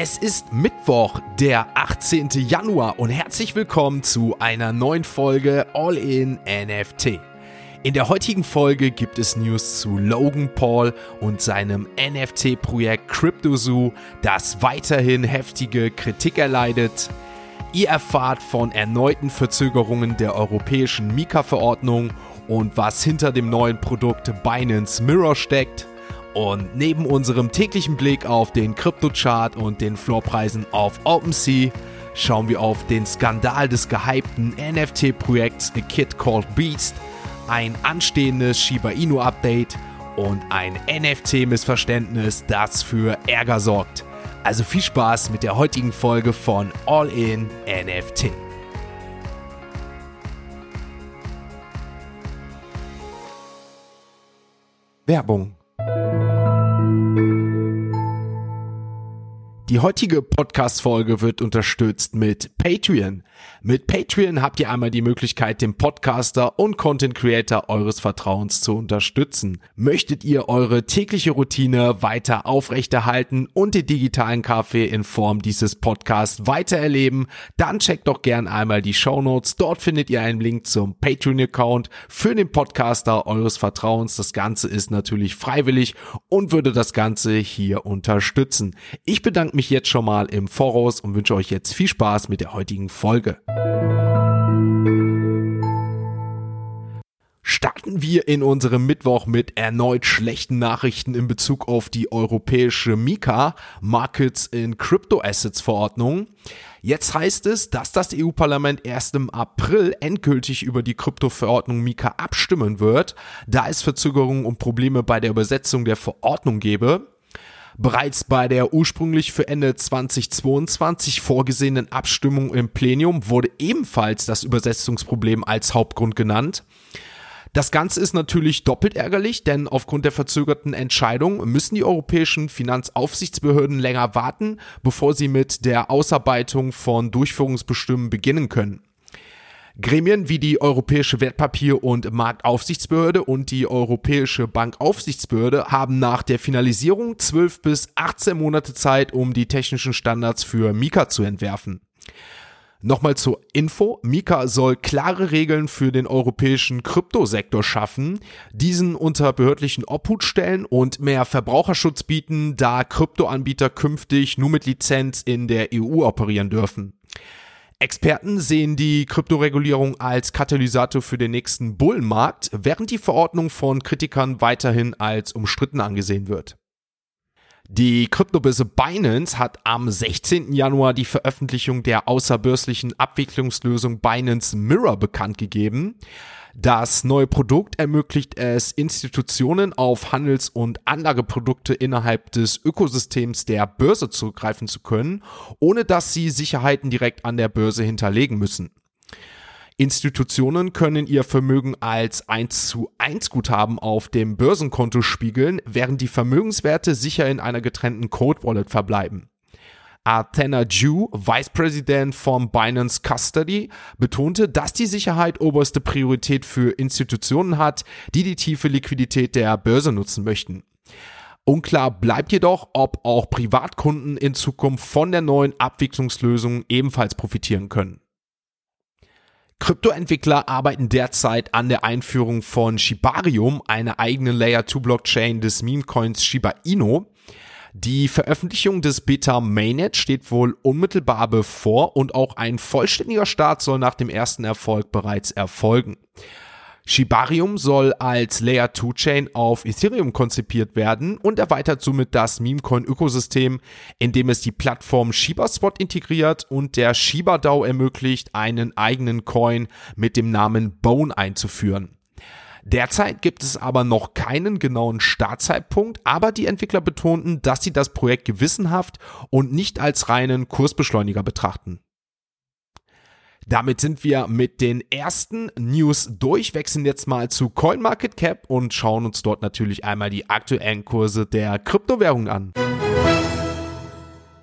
Es ist Mittwoch, der 18. Januar und herzlich willkommen zu einer neuen Folge All in NFT. In der heutigen Folge gibt es News zu Logan Paul und seinem NFT-Projekt CryptoZoo, das weiterhin heftige Kritik erleidet. Ihr erfahrt von erneuten Verzögerungen der europäischen Mika-Verordnung und was hinter dem neuen Produkt Binance Mirror steckt. Und neben unserem täglichen Blick auf den Kryptochart und den Floorpreisen auf OpenSea schauen wir auf den Skandal des gehypten NFT-Projekts A Kid Called Beast, ein anstehendes Shiba Inu Update und ein NFT-Missverständnis, das für Ärger sorgt. Also viel Spaß mit der heutigen Folge von All in NFT. Werbung Die heutige Podcast-Folge wird unterstützt mit Patreon. Mit Patreon habt ihr einmal die Möglichkeit, den Podcaster und Content Creator eures Vertrauens zu unterstützen. Möchtet ihr eure tägliche Routine weiter aufrechterhalten und den digitalen Kaffee in Form dieses Podcasts weiter erleben, dann checkt doch gern einmal die Show Notes. Dort findet ihr einen Link zum Patreon-Account für den Podcaster eures Vertrauens. Das Ganze ist natürlich freiwillig und würde das Ganze hier unterstützen. Ich bedanke mich jetzt schon mal im Voraus und wünsche euch jetzt viel Spaß mit der heutigen Folge. Starten wir in unserem Mittwoch mit erneut schlechten Nachrichten in Bezug auf die europäische Mika Markets in Crypto Assets Verordnung. Jetzt heißt es, dass das EU-Parlament erst im April endgültig über die Kryptoverordnung Mika abstimmen wird, da es Verzögerungen und Probleme bei der Übersetzung der Verordnung gebe. Bereits bei der ursprünglich für Ende 2022 vorgesehenen Abstimmung im Plenum wurde ebenfalls das Übersetzungsproblem als Hauptgrund genannt. Das Ganze ist natürlich doppelt ärgerlich, denn aufgrund der verzögerten Entscheidung müssen die europäischen Finanzaufsichtsbehörden länger warten, bevor sie mit der Ausarbeitung von Durchführungsbestimmen beginnen können. Gremien wie die Europäische Wertpapier- und Marktaufsichtsbehörde und die Europäische Bankaufsichtsbehörde haben nach der Finalisierung 12 bis 18 Monate Zeit, um die technischen Standards für Mika zu entwerfen. Nochmal zur Info. Mika soll klare Regeln für den europäischen Kryptosektor schaffen, diesen unter behördlichen Obhut stellen und mehr Verbraucherschutz bieten, da Kryptoanbieter künftig nur mit Lizenz in der EU operieren dürfen. Experten sehen die Kryptoregulierung als Katalysator für den nächsten Bullenmarkt, während die Verordnung von Kritikern weiterhin als umstritten angesehen wird. Die Kryptobörse Binance hat am 16. Januar die Veröffentlichung der außerbörslichen Abwicklungslösung Binance Mirror bekannt gegeben. Das neue Produkt ermöglicht es Institutionen auf Handels- und Anlageprodukte innerhalb des Ökosystems der Börse zugreifen zu können, ohne dass sie Sicherheiten direkt an der Börse hinterlegen müssen. Institutionen können ihr Vermögen als 1 zu 1 Guthaben auf dem Börsenkonto spiegeln, während die Vermögenswerte sicher in einer getrennten Code Wallet verbleiben. Athena Ju, Vice President von Binance Custody, betonte, dass die Sicherheit oberste Priorität für Institutionen hat, die die tiefe Liquidität der Börse nutzen möchten. Unklar bleibt jedoch, ob auch Privatkunden in Zukunft von der neuen Abwicklungslösung ebenfalls profitieren können. Kryptoentwickler arbeiten derzeit an der Einführung von Shibarium, einer eigenen Layer 2 Blockchain des Memecoins Shiba Inu. Die Veröffentlichung des Beta Mainnet steht wohl unmittelbar bevor und auch ein vollständiger Start soll nach dem ersten Erfolg bereits erfolgen. Shibarium soll als Layer 2 Chain auf Ethereum konzipiert werden und erweitert somit das Memecoin-Ökosystem, indem es die Plattform ShibaSpot integriert und der Shiba DAO ermöglicht, einen eigenen Coin mit dem Namen Bone einzuführen. Derzeit gibt es aber noch keinen genauen Startzeitpunkt, aber die Entwickler betonten, dass sie das Projekt gewissenhaft und nicht als reinen Kursbeschleuniger betrachten. Damit sind wir mit den ersten News durch, wechseln jetzt mal zu CoinMarketCap und schauen uns dort natürlich einmal die aktuellen Kurse der Kryptowährungen an.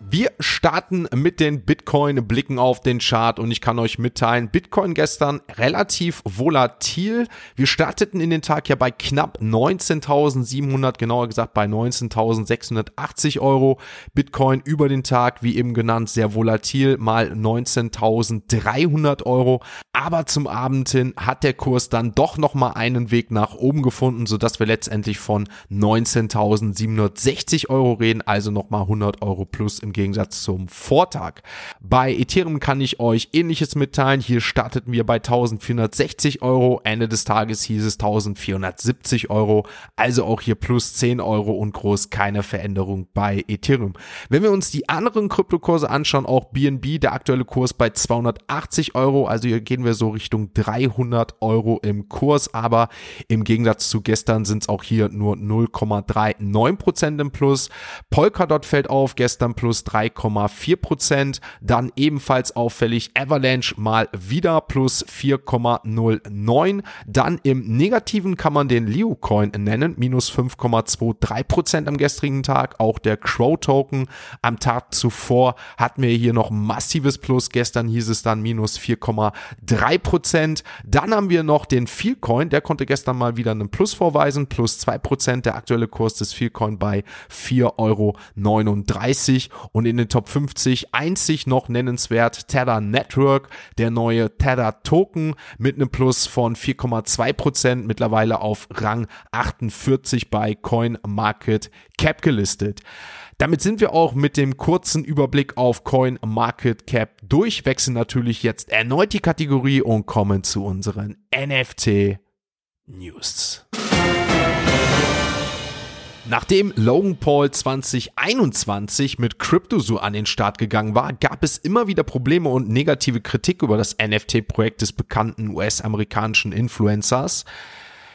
Wir starten mit den Bitcoin, blicken auf den Chart und ich kann euch mitteilen, Bitcoin gestern relativ volatil. Wir starteten in den Tag ja bei knapp 19.700, genauer gesagt bei 19.680 Euro. Bitcoin über den Tag, wie eben genannt, sehr volatil, mal 19.300 Euro. Aber zum Abend hin hat der Kurs dann doch nochmal einen Weg nach oben gefunden, sodass wir letztendlich von 19.760 Euro reden, also nochmal 100 Euro plus im Gegensatz zum Vortag. Bei Ethereum kann ich euch ähnliches mitteilen. Hier starteten wir bei 1460 Euro. Ende des Tages hieß es 1470 Euro. Also auch hier plus 10 Euro und groß keine Veränderung bei Ethereum. Wenn wir uns die anderen Kryptokurse anschauen, auch BNB, der aktuelle Kurs bei 280 Euro. Also hier gehen wir so Richtung 300 Euro im Kurs. Aber im Gegensatz zu gestern sind es auch hier nur 0,39% im Plus. Polkadot fällt auf, gestern plus 3,4 Prozent. Dann ebenfalls auffällig Avalanche mal wieder plus 4,09. Dann im Negativen kann man den Liu Coin nennen, minus 5,23 Prozent am gestrigen Tag. Auch der Crow Token am Tag zuvor hatten wir hier noch massives Plus. Gestern hieß es dann minus 4,3 Prozent. Dann haben wir noch den Feelcoin, der konnte gestern mal wieder einen Plus vorweisen, plus 2 Prozent. Der aktuelle Kurs des Feelcoin bei 4,39 Euro und in den Top 50 einzig noch nennenswert Tether Network, der neue Tether Token mit einem Plus von 4,2% mittlerweile auf Rang 48 bei Coin Market Cap gelistet. Damit sind wir auch mit dem kurzen Überblick auf Coin Market Cap durch, wechseln natürlich jetzt erneut die Kategorie und kommen zu unseren NFT News. Nachdem Logan Paul 2021 mit CryptoZoo an den Start gegangen war, gab es immer wieder Probleme und negative Kritik über das NFT-Projekt des bekannten US-amerikanischen Influencers.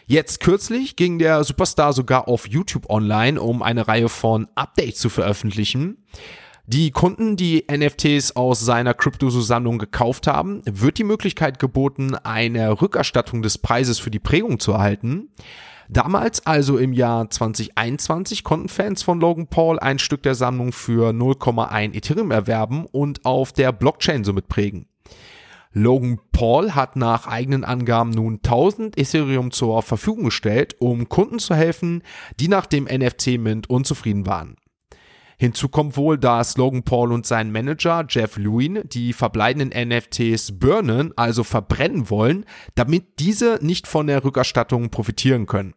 Jetzt kürzlich ging der Superstar sogar auf YouTube online, um eine Reihe von Updates zu veröffentlichen. Die Kunden, die NFTs aus seiner Crypto-Sammlung gekauft haben, wird die Möglichkeit geboten, eine Rückerstattung des Preises für die Prägung zu erhalten. Damals, also im Jahr 2021, konnten Fans von Logan Paul ein Stück der Sammlung für 0,1 Ethereum erwerben und auf der Blockchain somit prägen. Logan Paul hat nach eigenen Angaben nun 1000 Ethereum zur Verfügung gestellt, um Kunden zu helfen, die nach dem NFT-Mint unzufrieden waren. Hinzu kommt wohl, dass Logan Paul und sein Manager Jeff Lewin die verbleibenden NFTs burnen, also verbrennen wollen, damit diese nicht von der Rückerstattung profitieren können.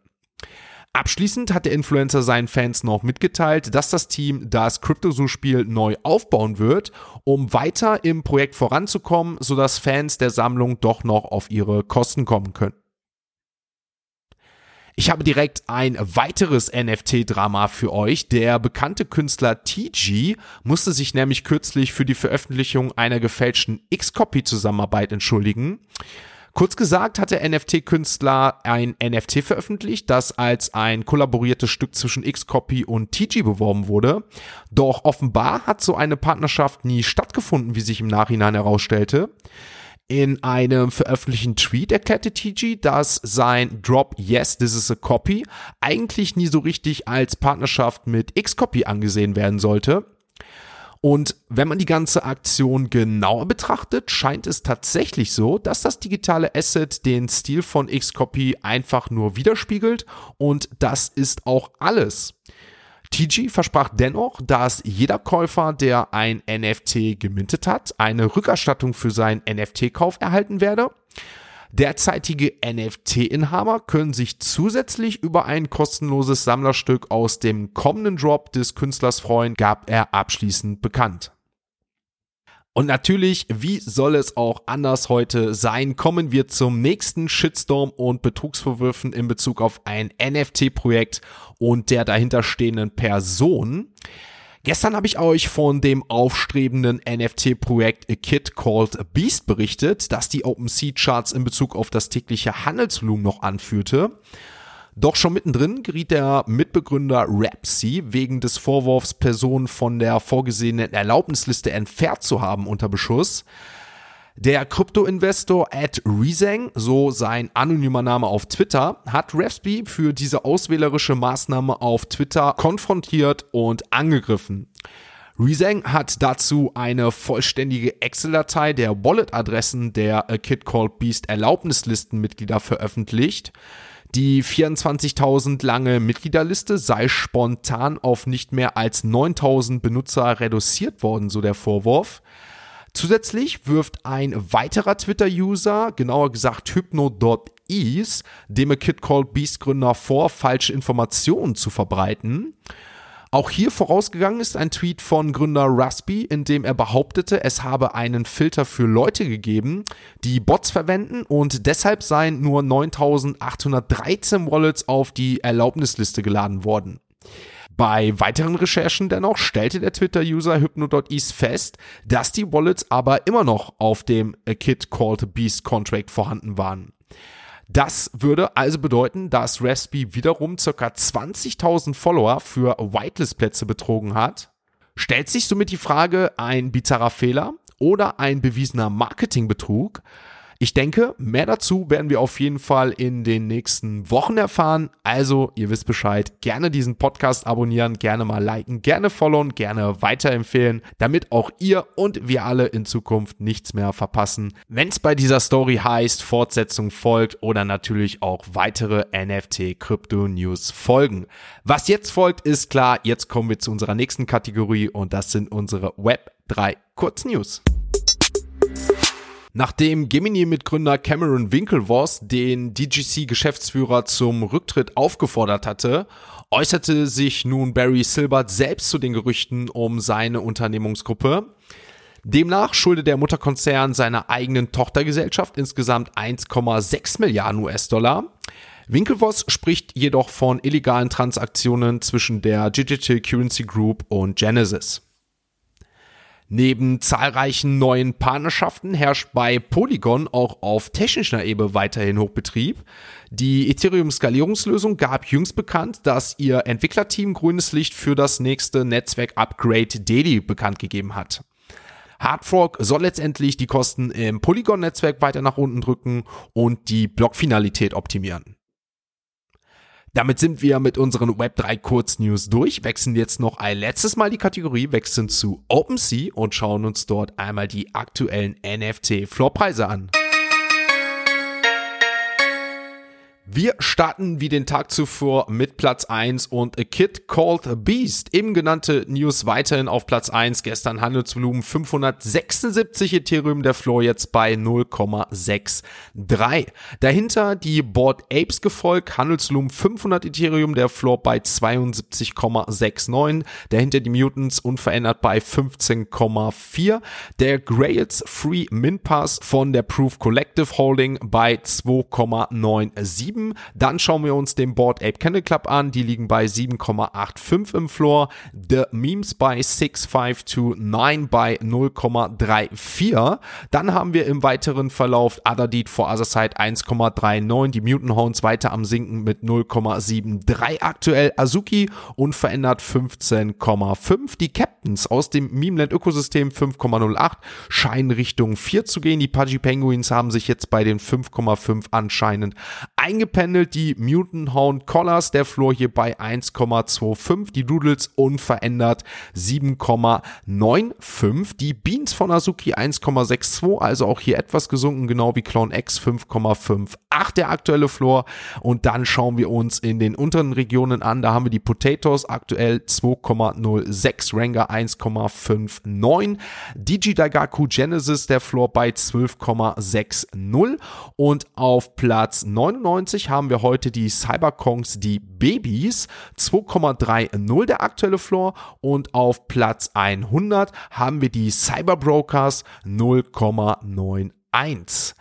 Abschließend hat der Influencer seinen Fans noch mitgeteilt, dass das Team das CryptoZoo-Spiel neu aufbauen wird, um weiter im Projekt voranzukommen, sodass Fans der Sammlung doch noch auf ihre Kosten kommen können. Ich habe direkt ein weiteres NFT-Drama für euch. Der bekannte Künstler TG musste sich nämlich kürzlich für die Veröffentlichung einer gefälschten X-Copy-Zusammenarbeit entschuldigen. Kurz gesagt hat der NFT-Künstler ein NFT veröffentlicht, das als ein kollaboriertes Stück zwischen Xcopy und TG beworben wurde. Doch offenbar hat so eine Partnerschaft nie stattgefunden, wie sich im Nachhinein herausstellte. In einem veröffentlichten Tweet erklärte TG, dass sein Drop Yes, this is a copy eigentlich nie so richtig als Partnerschaft mit Xcopy angesehen werden sollte. Und wenn man die ganze Aktion genauer betrachtet, scheint es tatsächlich so, dass das digitale Asset den Stil von Xcopy einfach nur widerspiegelt und das ist auch alles. TG versprach dennoch, dass jeder Käufer, der ein NFT gemintet hat, eine Rückerstattung für seinen NFT-Kauf erhalten werde. Derzeitige NFT-Inhaber können sich zusätzlich über ein kostenloses Sammlerstück aus dem kommenden Drop des Künstlers freuen, gab er abschließend bekannt. Und natürlich, wie soll es auch anders heute sein, kommen wir zum nächsten Shitstorm und Betrugsvorwürfen in Bezug auf ein NFT-Projekt und der dahinterstehenden Person. Gestern habe ich euch von dem aufstrebenden NFT-Projekt A Kid Called Beast berichtet, das die OpenSea-Charts in Bezug auf das tägliche Handelsvolumen noch anführte. Doch schon mittendrin geriet der Mitbegründer Rapsy wegen des Vorwurfs, Personen von der vorgesehenen Erlaubnisliste entfernt zu haben unter Beschuss. Der Krypto-Investor Ed Rezang, so sein anonymer Name auf Twitter, hat Raspy für diese auswählerische Maßnahme auf Twitter konfrontiert und angegriffen. Rezang hat dazu eine vollständige Excel-Datei der Wallet-Adressen der A Kid Called Beast Erlaubnislistenmitglieder veröffentlicht. Die 24.000 lange Mitgliederliste sei spontan auf nicht mehr als 9.000 Benutzer reduziert worden, so der Vorwurf. Zusätzlich wirft ein weiterer Twitter-User, genauer gesagt Hypno.ease, dem A Kid Called Beast Gründer vor, falsche Informationen zu verbreiten. Auch hier vorausgegangen ist ein Tweet von Gründer Raspi, in dem er behauptete, es habe einen Filter für Leute gegeben, die Bots verwenden und deshalb seien nur 9813 Wallets auf die Erlaubnisliste geladen worden. Bei weiteren Recherchen dennoch stellte der Twitter-User Hypno.ease fest, dass die Wallets aber immer noch auf dem A Kid Called Beast Contract vorhanden waren. Das würde also bedeuten, dass Raspy wiederum ca. 20.000 Follower für Whitelist-Plätze betrogen hat. Stellt sich somit die Frage, ein bizarrer Fehler oder ein bewiesener Marketingbetrug? Ich denke, mehr dazu werden wir auf jeden Fall in den nächsten Wochen erfahren. Also, ihr wisst Bescheid, gerne diesen Podcast abonnieren, gerne mal liken, gerne followen, gerne weiterempfehlen, damit auch ihr und wir alle in Zukunft nichts mehr verpassen, wenn es bei dieser Story heißt, Fortsetzung folgt oder natürlich auch weitere NFT-Krypto-News folgen. Was jetzt folgt, ist klar, jetzt kommen wir zu unserer nächsten Kategorie und das sind unsere Web 3 Kurznews. Nachdem Gemini-Mitgründer Cameron Winklevoss den DGC-Geschäftsführer zum Rücktritt aufgefordert hatte, äußerte sich nun Barry Silbert selbst zu den Gerüchten um seine Unternehmungsgruppe. Demnach schuldet der Mutterkonzern seiner eigenen Tochtergesellschaft insgesamt 1,6 Milliarden US-Dollar. Winklevoss spricht jedoch von illegalen Transaktionen zwischen der Digital Currency Group und Genesis. Neben zahlreichen neuen Partnerschaften herrscht bei Polygon auch auf technischer Ebene weiterhin Hochbetrieb. Die Ethereum-Skalierungslösung gab jüngst bekannt, dass ihr Entwicklerteam grünes Licht für das nächste Netzwerk-Upgrade Daily bekannt gegeben hat. Hardfork soll letztendlich die Kosten im Polygon-Netzwerk weiter nach unten drücken und die Blockfinalität optimieren. Damit sind wir mit unseren Web3 Kurznews durch, wechseln jetzt noch ein letztes Mal die Kategorie, wechseln zu OpenSea und schauen uns dort einmal die aktuellen NFT-Floorpreise an. Wir starten wie den Tag zuvor mit Platz 1 und A Kid Called Beast. Eben genannte News weiterhin auf Platz 1. Gestern Handelsvolumen 576 Ethereum, der Floor jetzt bei 0,63. Dahinter die Board Apes gefolgt, Handelsvolumen 500 Ethereum, der Floor bei 72,69. Dahinter die Mutants unverändert bei 15,4. Der Grails Free Min Pass von der Proof Collective Holding bei 2,97. 7. Dann schauen wir uns den Board Ape Kennel Club an. Die liegen bei 7,85 im Floor. The Memes bei 6,529 bei 0,34. Dann haben wir im weiteren Verlauf Other for Other Side 1,39. Die Mutant Horns weiter am Sinken mit 0,73 aktuell. Azuki unverändert 15,5. Die Captains aus dem Memeland Ökosystem 5,08 scheinen Richtung 4 zu gehen. Die Pudgy Penguins haben sich jetzt bei den 5,5 anscheinend eingependelt. Die Mutant Collars, der Floor hier bei 1,25. Die Doodles unverändert 7,95. Die Beans von Azuki 1,62. Also auch hier etwas gesunken, genau wie Clone X 5,58. Der aktuelle Floor. Und dann schauen wir uns in den unteren Regionen an. Da haben wir die Potatoes aktuell 2,06. Ranger 1,59. DJ Daigaku Genesis, der Floor bei 12,60. Und auf Platz 99 90 haben wir heute die Cyberkongs, die Babys, 2,30 der aktuelle Floor. Und auf Platz 100 haben wir die Cyberbrokers 0,91.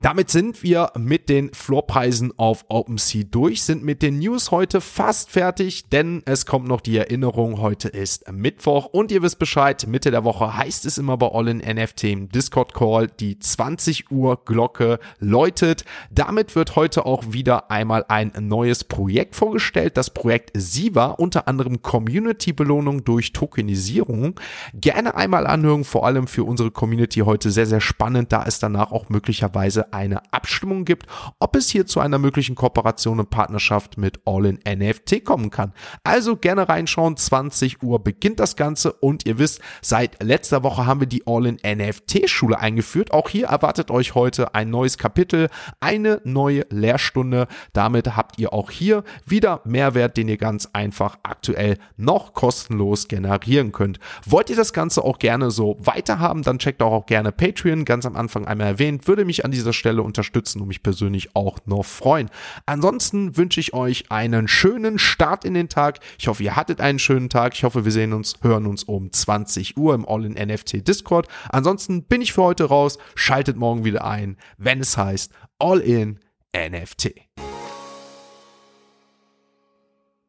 Damit sind wir mit den Floorpreisen auf OpenSea durch, sind mit den News heute fast fertig, denn es kommt noch die Erinnerung, heute ist Mittwoch und ihr wisst Bescheid, Mitte der Woche heißt es immer bei All in NFT im Discord Call, die 20 Uhr Glocke läutet. Damit wird heute auch wieder einmal ein neues Projekt vorgestellt, das Projekt Siva, unter anderem Community Belohnung durch Tokenisierung. Gerne einmal anhören, vor allem für unsere Community heute sehr, sehr spannend, da es danach auch möglicherweise Eine Abstimmung gibt, ob es hier zu einer möglichen Kooperation und Partnerschaft mit All in NFT kommen kann. Also gerne reinschauen, 20 Uhr beginnt das Ganze und ihr wisst, seit letzter Woche haben wir die All in NFT Schule eingeführt. Auch hier erwartet euch heute ein neues Kapitel, eine neue Lehrstunde. Damit habt ihr auch hier wieder Mehrwert, den ihr ganz einfach aktuell noch kostenlos generieren könnt. Wollt ihr das Ganze auch gerne so weiterhaben, dann checkt auch, auch gerne Patreon, ganz am Anfang einmal erwähnt, würde mich an dieser Stelle unterstützen und mich persönlich auch noch freuen. Ansonsten wünsche ich euch einen schönen Start in den Tag. Ich hoffe, ihr hattet einen schönen Tag. Ich hoffe, wir sehen uns, hören uns um 20 Uhr im All-in-NFT Discord. Ansonsten bin ich für heute raus. Schaltet morgen wieder ein, wenn es heißt All-in NFT.